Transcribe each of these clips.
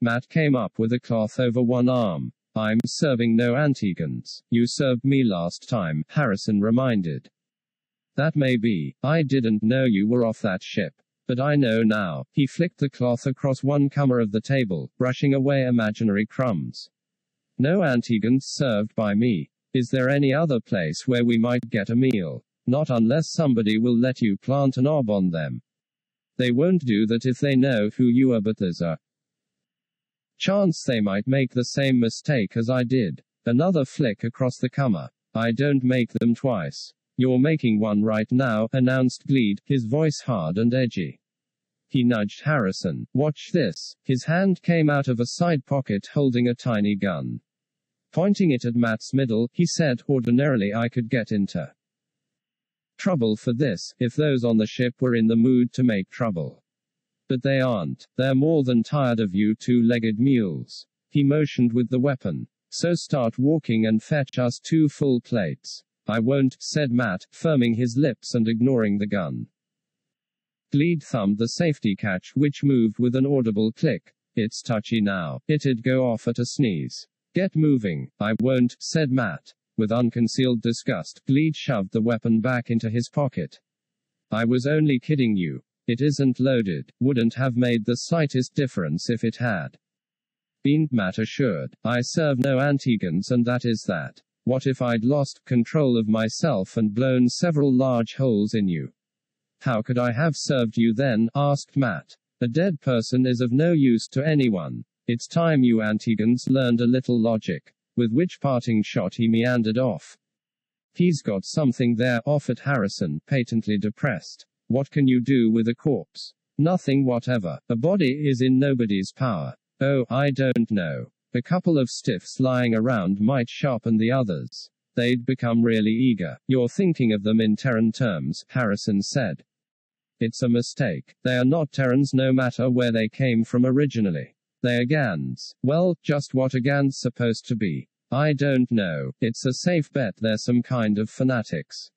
Matt came up with a cloth over one arm. I'm serving no Antigands. You served me last time, Harrison reminded. That may be. I didn't know you were off that ship. But I know now. He flicked the cloth across one corner of the table, brushing away imaginary crumbs. No Antigands served by me. Is there any other place where we might get a meal? Not unless somebody will let you plant an ob on them. They won't do that if they know who you are, but there's a chance they might make the same mistake as I did. Another flick across the comer. I don't make them twice. You're making one right now, announced Gleed, his voice hard and edgy. He nudged Harrison. Watch this. His hand came out of a side pocket holding a tiny gun. Pointing it at Matt's middle, he said, Ordinarily I could get into trouble for this, if those on the ship were in the mood to make trouble. But they aren't. They're more than tired of you two legged mules. He motioned with the weapon. So start walking and fetch us two full plates. I won't, said Matt, firming his lips and ignoring the gun. Gleed thumbed the safety catch, which moved with an audible click. It's touchy now. It'd go off at a sneeze. Get moving. I won't, said Matt. With unconcealed disgust, Gleed shoved the weapon back into his pocket. I was only kidding you. It isn't loaded. Wouldn't have made the slightest difference if it had. Been, Matt assured. I serve no Antigands and that is that. What if I'd lost control of myself and blown several large holes in you? How could I have served you then? asked Matt. A dead person is of no use to anyone. It's time you Antigands learned a little logic. With which parting shot he meandered off. He's got something there, offered Harrison, patently depressed. What can you do with a corpse? Nothing whatever. A body is in nobody's power. Oh, I don't know. A couple of stiffs lying around might sharpen the others. They'd become really eager. You're thinking of them in Terran terms, Harrison said. It's a mistake. They are not Terrans no matter where they came from originally. They are Gans. Well, just what a Gan's supposed to be. I don't know. It's a safe bet they're some kind of fanatics.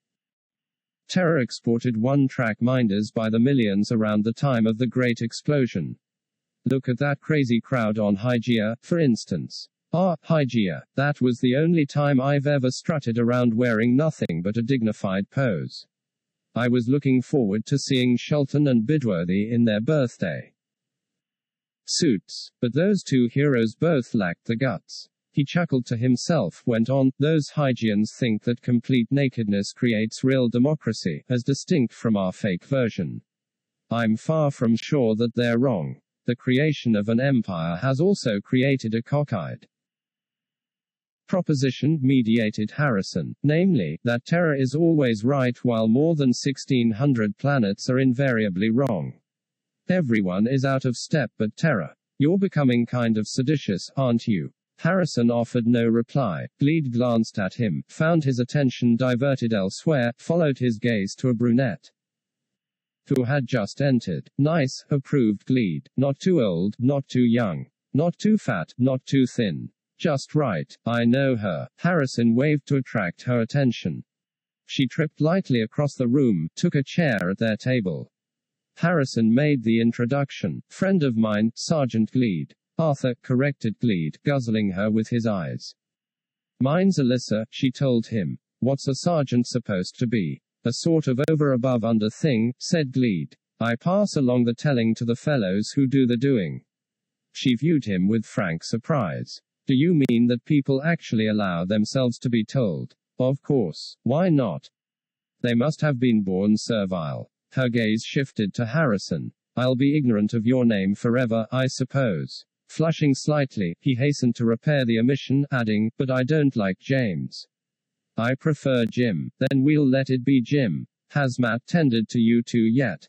Terra exported one-track minders by the millions around the time of the Great Explosion. Look at that crazy crowd on Hygeia, for instance. Ah, Hygeia. That was the only time I've ever strutted around wearing nothing but a dignified pose. I was looking forward to seeing Shelton and Bidworthy in their birthday suits, but those two heroes both lacked the guts. He chuckled to himself, went on, those Hygeians think that complete nakedness creates real democracy, as distinct from our fake version. I'm far from sure that they're wrong. The creation of an empire has also created a cockeyed proposition, mediated Harrison, namely, that Terra is always right while more than 1600 planets are invariably wrong. Everyone is out of step but Terra. You're becoming kind of seditious, aren't you? Harrison offered no reply. Gleed glanced at him, found his attention diverted elsewhere, followed his gaze to a brunette who had just entered. Nice, approved Gleed. Not too old, not too young. Not too fat, not too thin. Just right. I know her. Harrison waved to attract her attention. She tripped lightly across the room, took a chair at their table. Harrison made the introduction. Friend of mine, Sergeant Gleed. Arthur corrected Gleed, guzzling her with his eyes. Mine's Alyssa, she told him. What's a sergeant supposed to be? A sort of over above under thing, said Gleed. I pass along the telling to the fellows who do the doing. She viewed him with frank surprise. Do you mean that people actually allow themselves to be told? Of course. Why not? They must have been born servile. Her gaze shifted to Harrison. I'll be ignorant of your name forever, I suppose. Flushing slightly, he hastened to repair the omission, adding, But I don't like James. I prefer Jim. Then we'll let it be Jim. Has Matt tended to you two yet?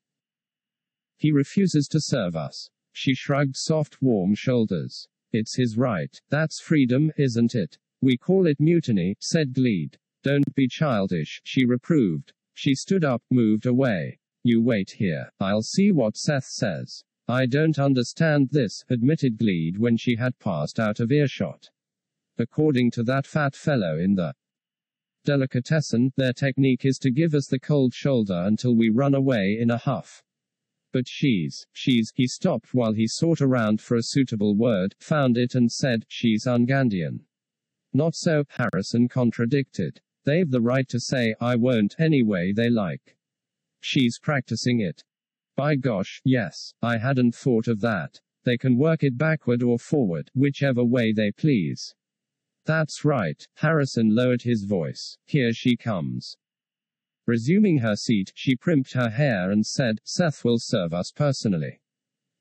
He refuses to serve us. She shrugged soft, warm shoulders. It's his right. That's freedom, isn't it? We call it mutiny, said Gleed. Don't be childish, she reproved. She stood up, moved away. You wait here. I'll see what Seth says. I don't understand this, admitted Gleed when she had passed out of earshot. According to that fat fellow in the delicatessen, their technique is to give us the cold shoulder until we run away in a huff. But she's, she's, he stopped while he sought around for a suitable word, found it and said, she's Ungandian. Not so, Harrison contradicted. They've the right to say, I won't, any way they like. She's practicing it. By gosh, yes, I hadn't thought of that. They can work it backward or forward, whichever way they please. That's right. Harrison lowered his voice. Here she comes. Resuming her seat, she primped her hair and said, Seth will serve us personally.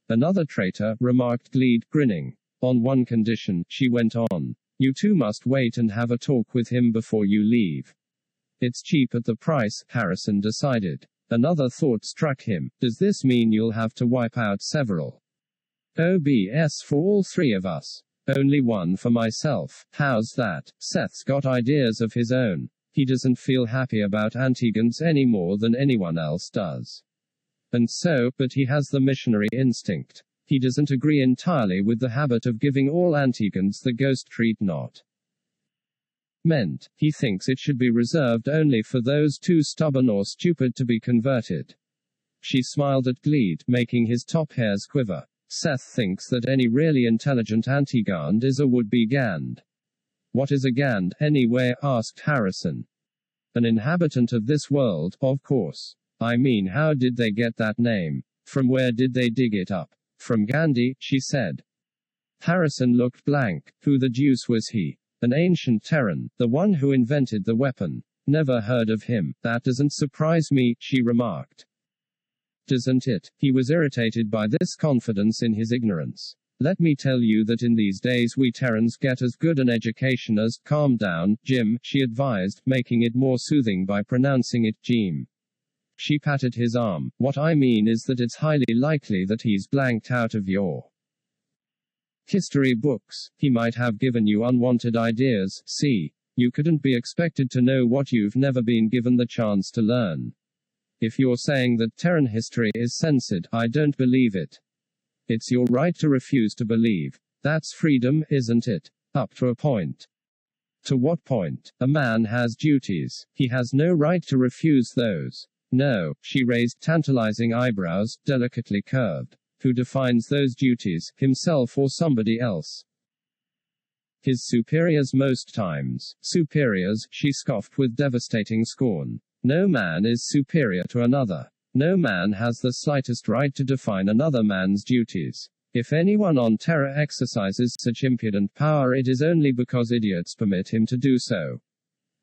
Another traitor, remarked Gleed, grinning. On one condition, she went on. You two must wait and have a talk with him before you leave. It's cheap at the price, Harrison decided. Another thought struck him. Does this mean you'll have to wipe out several? OBS for all three of us. Only one for myself. How's that? Seth's got ideas of his own. He doesn't feel happy about Antigands any more than anyone else does. And so, but he has the missionary instinct. He doesn't agree entirely with the habit of giving all Antigands the ghost treat not meant. He thinks it should be reserved only for those too stubborn or stupid to be converted. She smiled at Gleed, making his top hairs quiver. Seth thinks that any really intelligent anti-Gand is a would-be Gand. What is a Gand, anyway? asked Harrison. An inhabitant of this world, of course. I mean, how did they get that name? From where did they dig it up? From Gandhi, she said. Harrison looked blank. Who the deuce was he? An ancient Terran, the one who invented the weapon. Never heard of him. That doesn't surprise me, she remarked. Doesn't it? He was irritated by this confidence in his ignorance. Let me tell you that in these days we Terrans get as good an education as, calm down, Jim, she advised, making it more soothing by pronouncing it Jim. She patted his arm. What I mean is that it's highly likely that he's blanked out of your history books. He might have given you unwanted ideas. See, you couldn't be expected to know what you've never been given the chance to learn. If you're saying that Terran history is censored, I don't believe it. It's your right to refuse to believe. That's freedom, isn't it? Up to a point. To what point? A man has duties. He has no right to refuse those. No, she raised tantalizing eyebrows, delicately curved. Who defines those duties, himself or somebody else? His superiors most times. Superiors, she scoffed with devastating scorn. No man is superior to another. No man has the slightest right to define another man's duties. If anyone on Terra exercises such impudent power, it is only because idiots permit him to do so.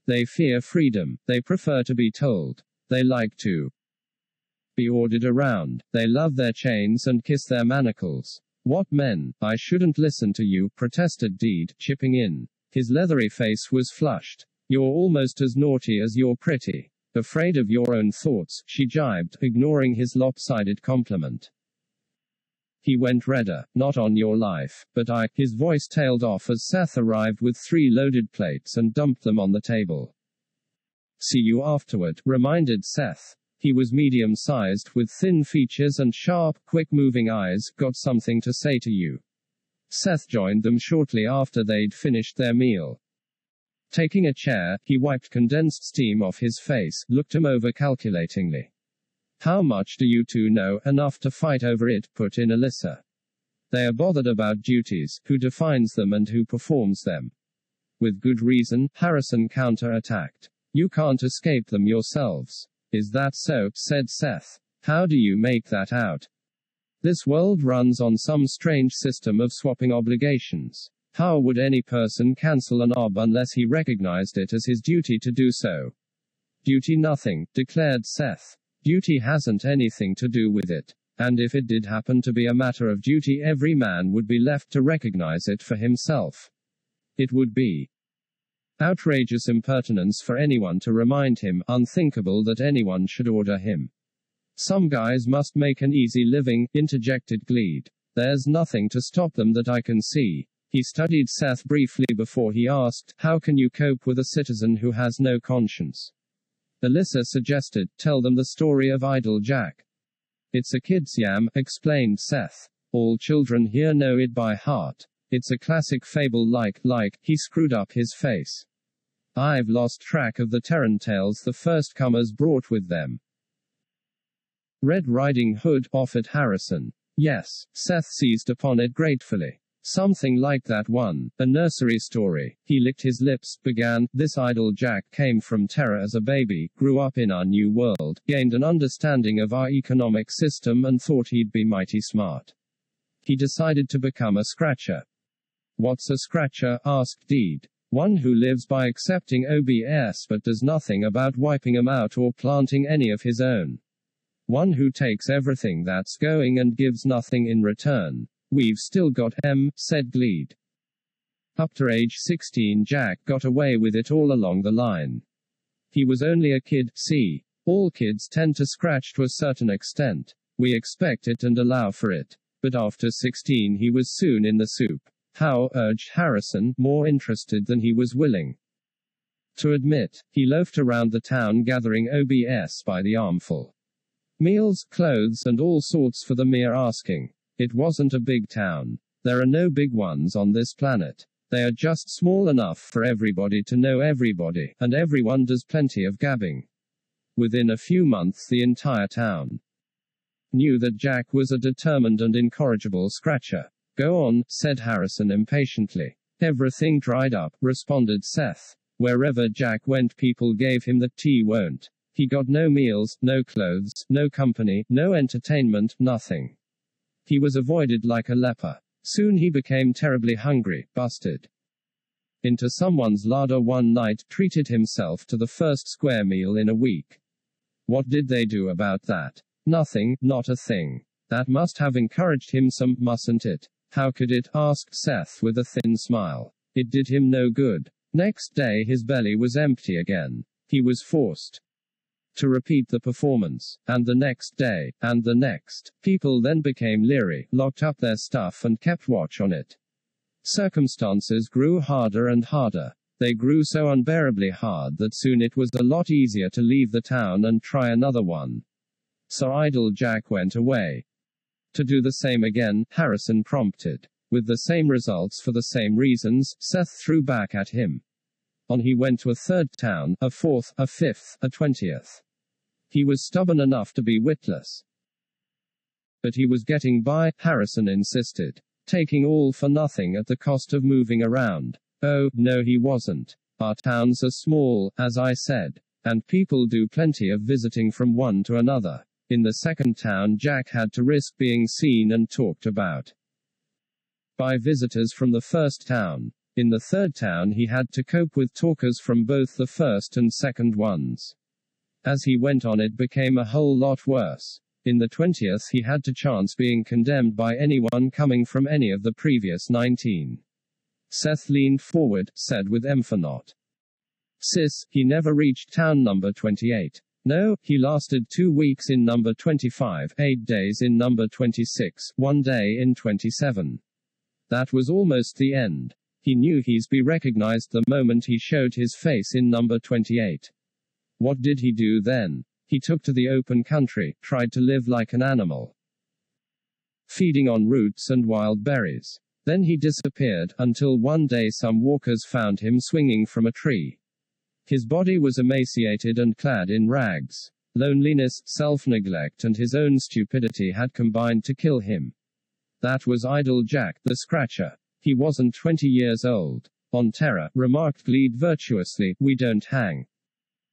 They fear freedom. They prefer to be told. They like to be ordered around. They love their chains and kiss their manacles. What men? I shouldn't listen to you, protested Gleed, chipping in. His leathery face was flushed. You're almost as naughty as you're pretty. Afraid of your own thoughts, she jibed, ignoring his lopsided compliment. He went redder. Not on your life, but I. His voice tailed off as Seth arrived with three loaded plates and dumped them on the table. See you afterward, reminded Seth. He was medium sized, with thin features and sharp, quick moving eyes, got something to say to you. Seth joined them shortly after they'd finished their meal. Taking a chair, he wiped condensed steam off his face, looked him over calculatingly. How much do you two know? Enough to fight over it, put in Alyssa. They are bothered about duties, who defines them and who performs them. With good reason, Harrison counter-attacked. You can't escape them yourselves. Is that so? said Seth. How do you make that out? This world runs on some strange system of swapping obligations. How would any person cancel an OB unless he recognized it as his duty to do so? Duty nothing, declared Seth. Duty hasn't anything to do with it. And if it did happen to be a matter of duty, every man would be left to recognize it for himself. It would be outrageous impertinence for anyone to remind him, unthinkable that anyone should order him. Some guys must make an easy living, interjected Gleed. There's nothing to stop them that I can see. He studied Seth briefly before he asked, How can you cope with a citizen who has no conscience? Alyssa suggested, Tell them the story of Idle Jack. It's a kid's yam, explained Seth. All children here know it by heart. It's a classic fable like, like, he screwed up his face. I've lost track of the Terran tales the first comers brought with them. Red Riding Hood, offered Harrison. Yes, Seth seized upon it gratefully. Something like that one, a nursery story. He licked his lips, began, This idle Jack came from Terra as a baby, grew up in our new world, gained an understanding of our economic system and thought he'd be mighty smart. He decided to become a scratcher. What's a scratcher? asked Gleed. One who lives by accepting OBS but does nothing about wiping wiping 'em out or planting any of his own. One who takes everything that's going and gives nothing in return. We've still got M, said Gleed. Up to age 16, Jack got away with it all along the line. He was only a kid, see. All kids tend to scratch to a certain extent. We expect it and allow for it. But after 16, he was soon in the soup. How, urged Harrison, more interested than he was willing to admit. He loafed around the town gathering OBS by the armful. Meals, clothes, and all sorts for the mere asking. It wasn't a big town. There are no big ones on this planet. They are just small enough for everybody to know everybody, and everyone does plenty of gabbing. Within a few months, the entire town knew that Jack was a determined and incorrigible scratcher. Go on, said Harrison impatiently. Everything dried up, responded Seth. Wherever Jack went, people gave him the tea won't. He got no meals, no clothes, no company, no entertainment, nothing. He was avoided like a leper. Soon he became terribly hungry, busted into someone's larder one night, treated himself to the first square meal in a week. What did they do about that? Nothing, not a thing. That must have encouraged him some, mustn't it? How could it? asked Seth with a thin smile. It did him no good. Next day his belly was empty again. He was forced to repeat the performance, and the next day, and the next. People then became leery, locked up their stuff, and kept watch on it. Circumstances grew harder and harder. They grew so unbearably hard that soon it was a lot easier to leave the town and try another one. So Idle Jack went away. To do the same again, Harrison prompted. With the same results for the same reasons, Seth threw back at him. On he went to a third town, a fourth, a fifth, a twentieth. He was stubborn enough to be witless. But he was getting by, Harrison insisted. Taking all for nothing at the cost of moving around. Oh, no, he wasn't. Our towns are small, as I said. And people do plenty of visiting from one to another. In the second town, Jack had to risk being seen and talked about by visitors from the first town. In the third town, he had to cope with talkers from both the first and second ones. As he went on, it became a whole lot worse. In the 20th, he had to chance being condemned by anyone coming from any of the previous 19. Seth leaned forward, said with emphasis. Sis, he never reached town number 28. No, he lasted two weeks in number 25, eight days in number 26, one day in 27. That was almost the end. He knew he's be recognized the moment he showed his face in number 28. What did he do then? He took to the open country, tried to live like an animal, feeding on roots and wild berries. Then he disappeared, until one day some walkers found him swinging from a tree. His body was emaciated and clad in rags. Loneliness, self neglect, and his own stupidity had combined to kill him. That was Idle Jack, the scratcher. He wasn't 20 years old. On Terra, remarked Gleed virtuously, we don't hang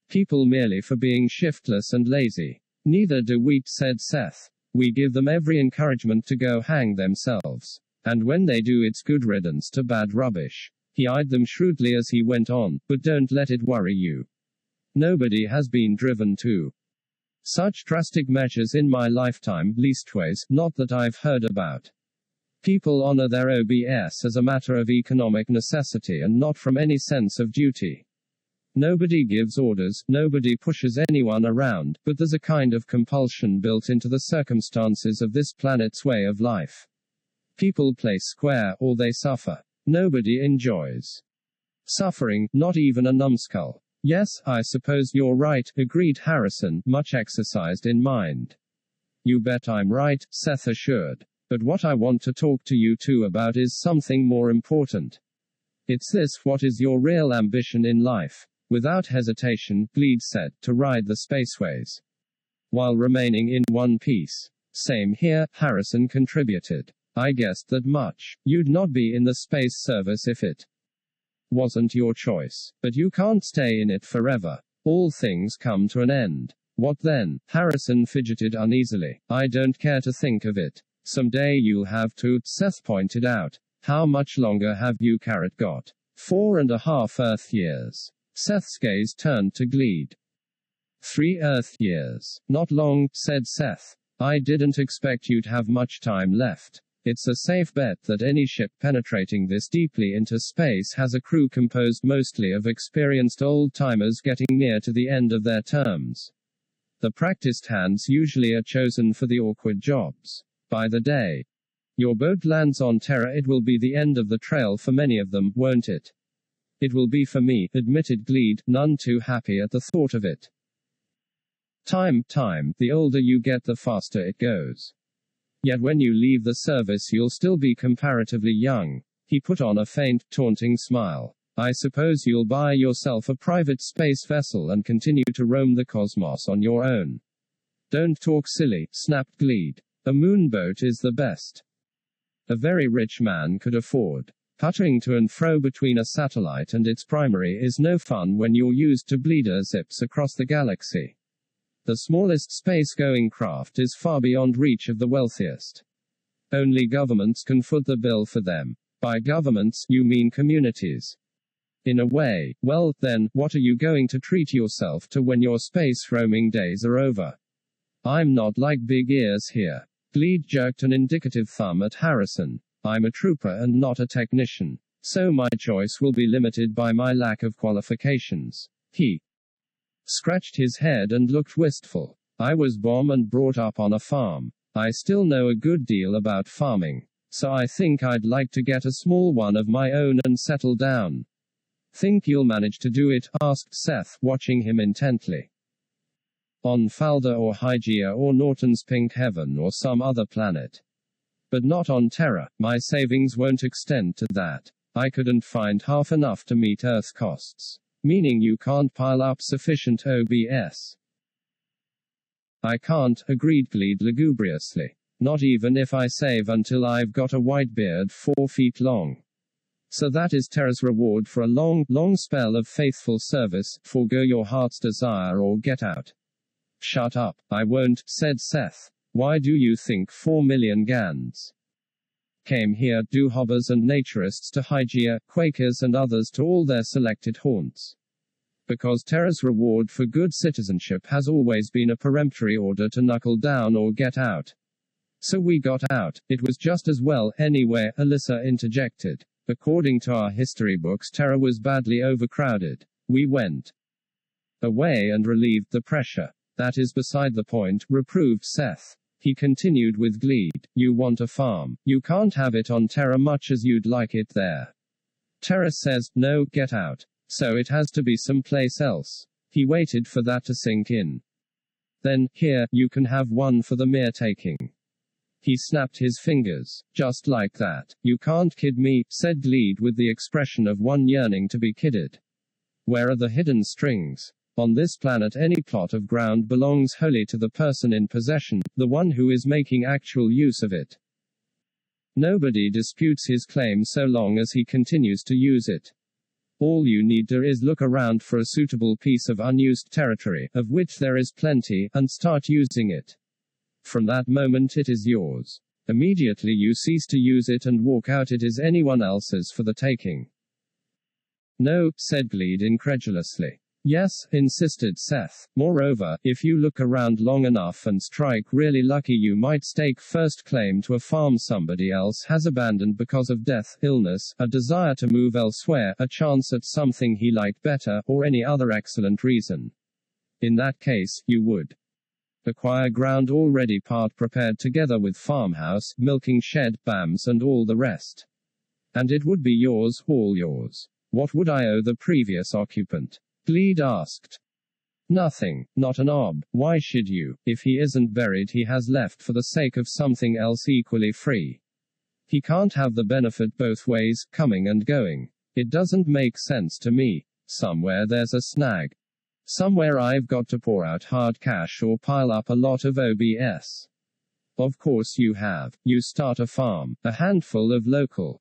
people merely for being shiftless and lazy. Neither do we, said Seth. We give them every encouragement to go hang themselves. And when they do, it's good riddance to bad rubbish. He eyed them shrewdly as he went on, but don't let it worry you. Nobody has been driven to such drastic measures in my lifetime, leastways, not that I've heard about. People honor their OBS as a matter of economic necessity and not from any sense of duty. Nobody gives orders, nobody pushes anyone around, but there's a kind of compulsion built into the circumstances of this planet's way of life. People play square, or they suffer. Nobody enjoys suffering, not even a numbskull. Yes, I suppose you're right, agreed Harrison, much exercised in mind. You bet I'm right, Seth assured. But what I want to talk to you two about is something more important. It's this what is your real ambition in life? Without hesitation, Gleed said, to ride the spaceways. while remaining in one piece. Same here, Harrison contributed. I guessed that much. You'd not be in the space service if it wasn't your choice. But you can't stay in it forever. All things come to an end. What then? Harrison fidgeted uneasily. I don't care to think of it. Someday you'll have to, Seth pointed out. How much longer have you carrot got? Four and a half Earth years. Seth's gaze turned to Gleed. Three Earth years. Not long, said Seth. I didn't expect you'd have much time left. It's a safe bet that any ship penetrating this deeply into space has a crew composed mostly of experienced old timers getting near to the end of their terms. The practiced hands usually are chosen for the awkward jobs. By the day your boat lands on Terra, it will be the end of the trail for many of them, won't it? It will be for me, admitted Gleed, none too happy at the thought of it. Time, time, the older you get, the faster it goes. Yet when you leave the service, you'll still be comparatively young. He put on a faint, taunting smile. I suppose you'll buy yourself a private space vessel and continue to roam the cosmos on your own. Don't talk silly, snapped Gleed. A moonboat is the best. A very rich man could afford. Puttering to and fro between a satellite and its primary is no fun when you're used to bleeder zips across the galaxy. The smallest space-going craft is far beyond reach of the wealthiest. Only governments can foot the bill for them. By governments, you mean communities. In a way, well, then, what are you going to treat yourself to when your space roaming days are over? I'm not like big ears here. Gleed jerked an indicative thumb at Harrison. I'm a trooper and not a technician. So my choice will be limited by my lack of qualifications. He scratched his head and looked wistful. I was born and brought up on a farm. I still know a good deal about farming. So I think I'd like to get a small one of my own and settle down. Think you'll manage to do it? asked Seth, watching him intently. On Falda or Hygeia or Norton's Pink Heaven or some other planet. But not on Terra, my savings won't extend to that. I couldn't find half enough to meet Earth costs meaning you can't pile up sufficient OBS. I can't, agreed Gleed lugubriously. Not even if I save until I've got a white beard four feet long. So that is Terra's reward for a long, long spell of faithful service, forego your heart's desire or get out. Shut up, I won't, said Seth. Why do you think four million Gans came here, Doukhobors and naturists to Hygeia, Quakers and others to all their selected haunts. Because Terra's reward for good citizenship has always been a peremptory order to knuckle down or get out. So we got out. It was just as well, anyway, Alyssa interjected. According to our history books, Terra was badly overcrowded. We went away and relieved the pressure. That is beside the point, reproved Seth. He continued with glee, You want a farm. You can't have it on Terra much as you'd like it there. Terra says, No, get out. So it has to be someplace else. He waited for that to sink in. Then, here, you can have one for the mere taking. He snapped his fingers. Just like that. You can't kid me, said Gleed with the expression of one yearning to be kidded. Where are the hidden strings? On this planet any plot of ground belongs wholly to the person in possession, the one who is making actual use of it. Nobody disputes his claim so long as he continues to use it. All you need to is look around for a suitable piece of unused territory, of which there is plenty, and start using it. From that moment it is yours. Immediately you cease to use it and walk out it is anyone else's for the taking. No, said Gleed incredulously. Yes, insisted Seth. Moreover, if you look around long enough and strike really lucky, you might stake first claim to a farm somebody else has abandoned because of death, illness, a desire to move elsewhere, a chance at something he liked better, or any other excellent reason. In that case, you would acquire ground already part prepared together with farmhouse, milking shed, BAMs, and all the rest. And it would be yours, all yours. What would I owe the previous occupant? Gleed asked. Nothing, not an ob. Why should you? If he isn't buried, he has left for the sake of something else equally free. He can't have the benefit both ways, coming and going. It doesn't make sense to me. Somewhere there's a snag. Somewhere I've got to pour out hard cash or pile up a lot of OBS. Of course you have. You start a farm, a handful of local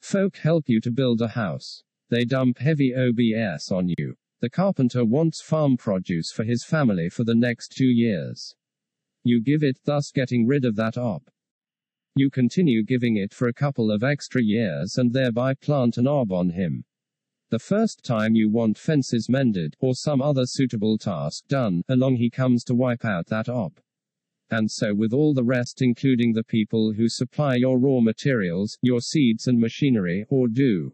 folk help you to build a house. They dump heavy OBS on you. The carpenter wants farm produce for his family for the next two years. You give it, thus getting rid of that ob. You continue giving it for a couple of extra years and thereby plant an ob on him. The first time you want fences mended, or some other suitable task done, along he comes to wipe out that ob. And so with all the rest, including the people who supply your raw materials, your seeds and machinery, or do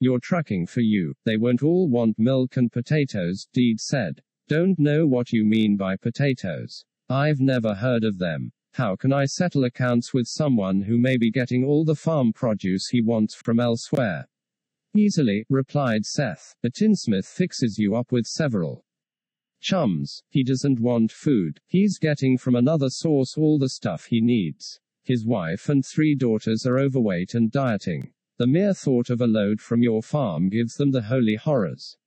your trucking for you, they won't all want milk and potatoes, Gleed said. Don't know what you mean by potatoes. I've never heard of them. How can I settle accounts with someone who may be getting all the farm produce he wants from elsewhere? Easily, replied Seth. A tinsmith fixes you up with several chums. He doesn't want food. He's getting from another source all the stuff he needs. His wife and three daughters are overweight and dieting. The mere thought of a load from your farm gives them the holy horrors.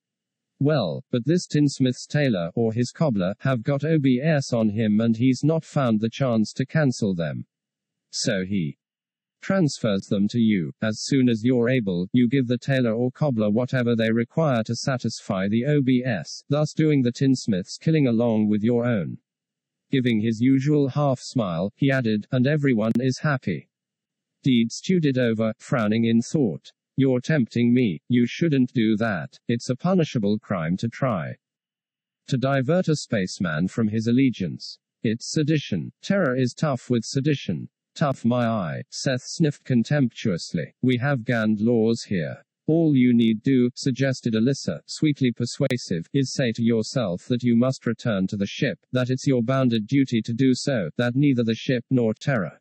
Well, but this tinsmith's tailor, or his cobbler, have got OBS on him and he's not found the chance to cancel them. So he transfers them to you. As soon as you're able, you give the tailor or cobbler whatever they require to satisfy the OBS, thus doing the tinsmith's killing along with your own. Giving his usual half smile, he added, and everyone is happy. Gleed stewed it over, frowning in thought. You're tempting me. You shouldn't do that. It's a punishable crime to try to divert a spaceman from his allegiance. It's sedition. Terra is tough with sedition. Tough my eye, Seth sniffed contemptuously. We have GAND laws here. All you need do, suggested Alyssa, sweetly persuasive, is say to yourself that you must return to the ship, that it's your bounded duty to do so, that neither the ship nor Terra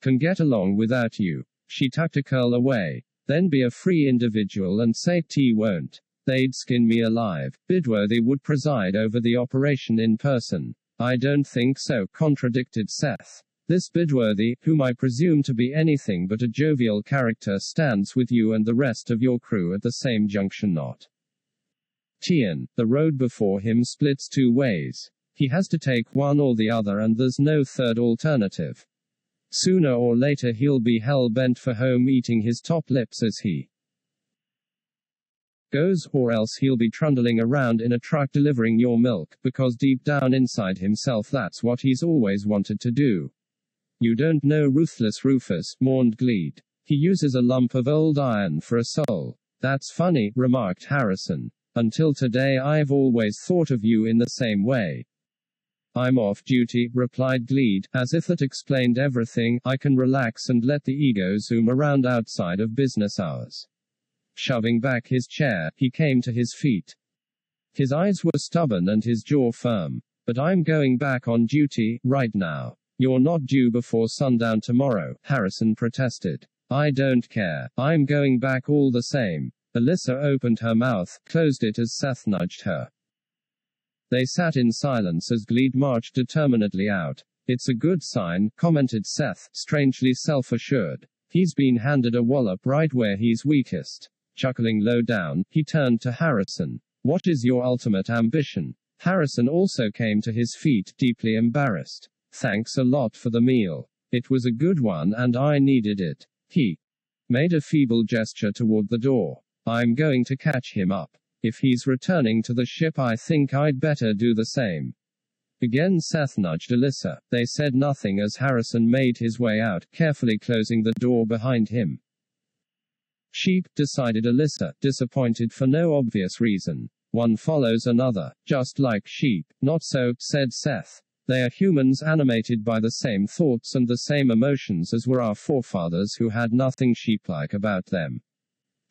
can get along without you. She tucked a curl away. Then be a free individual and say T won't. They'd skin me alive. Bidworthy would preside over the operation in person. I don't think so, contradicted Seth. This Bidworthy, whom I presume to be anything but a jovial character, stands with you and the rest of your crew at the same junction not. Tian, the road before him splits two ways. He has to take one or the other and there's no third alternative. Sooner or later he'll be hell bent for home eating his top lips as he goes, or else he'll be trundling around in a truck delivering your milk, because deep down inside himself that's what he's always wanted to do. You don't know ruthless Rufus, mourned Gleed. He uses a lump of old iron for a soul. That's funny, remarked Harrison. Until today I've always thought of you in the same way. I'm off duty, replied Gleed, as if that explained everything. I can relax and let the ego zoom around outside of business hours. Shoving back his chair, he came to his feet. His eyes were stubborn and his jaw firm. But I'm going back on duty, right now. You're not due before sundown tomorrow, Harrison protested. I don't care. I'm going back all the same. Alyssa opened her mouth, closed it as Seth nudged her. They sat in silence as Gleed marched determinedly out. It's a good sign, commented Seth, strangely self assured. He's been handed a wallop right where he's weakest. Chuckling low down, he turned to Harrison. What is your ultimate ambition? Harrison also came to his feet, deeply embarrassed. Thanks a lot for the meal. It was a good one and I needed it. He made a feeble gesture toward the door. I'm going to catch him up. If he's returning to the ship, I think I'd better do the same. Again, Seth nudged Alyssa. They said nothing as Harrison made his way out, carefully closing the door behind him. Sheep, decided Alyssa, disappointed for no obvious reason. One follows another, just like sheep. Not so, said Seth. They are humans animated by the same thoughts and the same emotions as were our forefathers who had nothing sheep-like about them.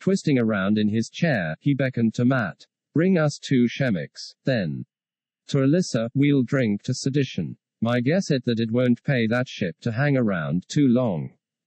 Twisting around in his chair, he beckoned to Matt. Bring us two shemix. Then. To Alyssa, we'll drink to sedition. My guess it that it won't pay that ship to hang around too long.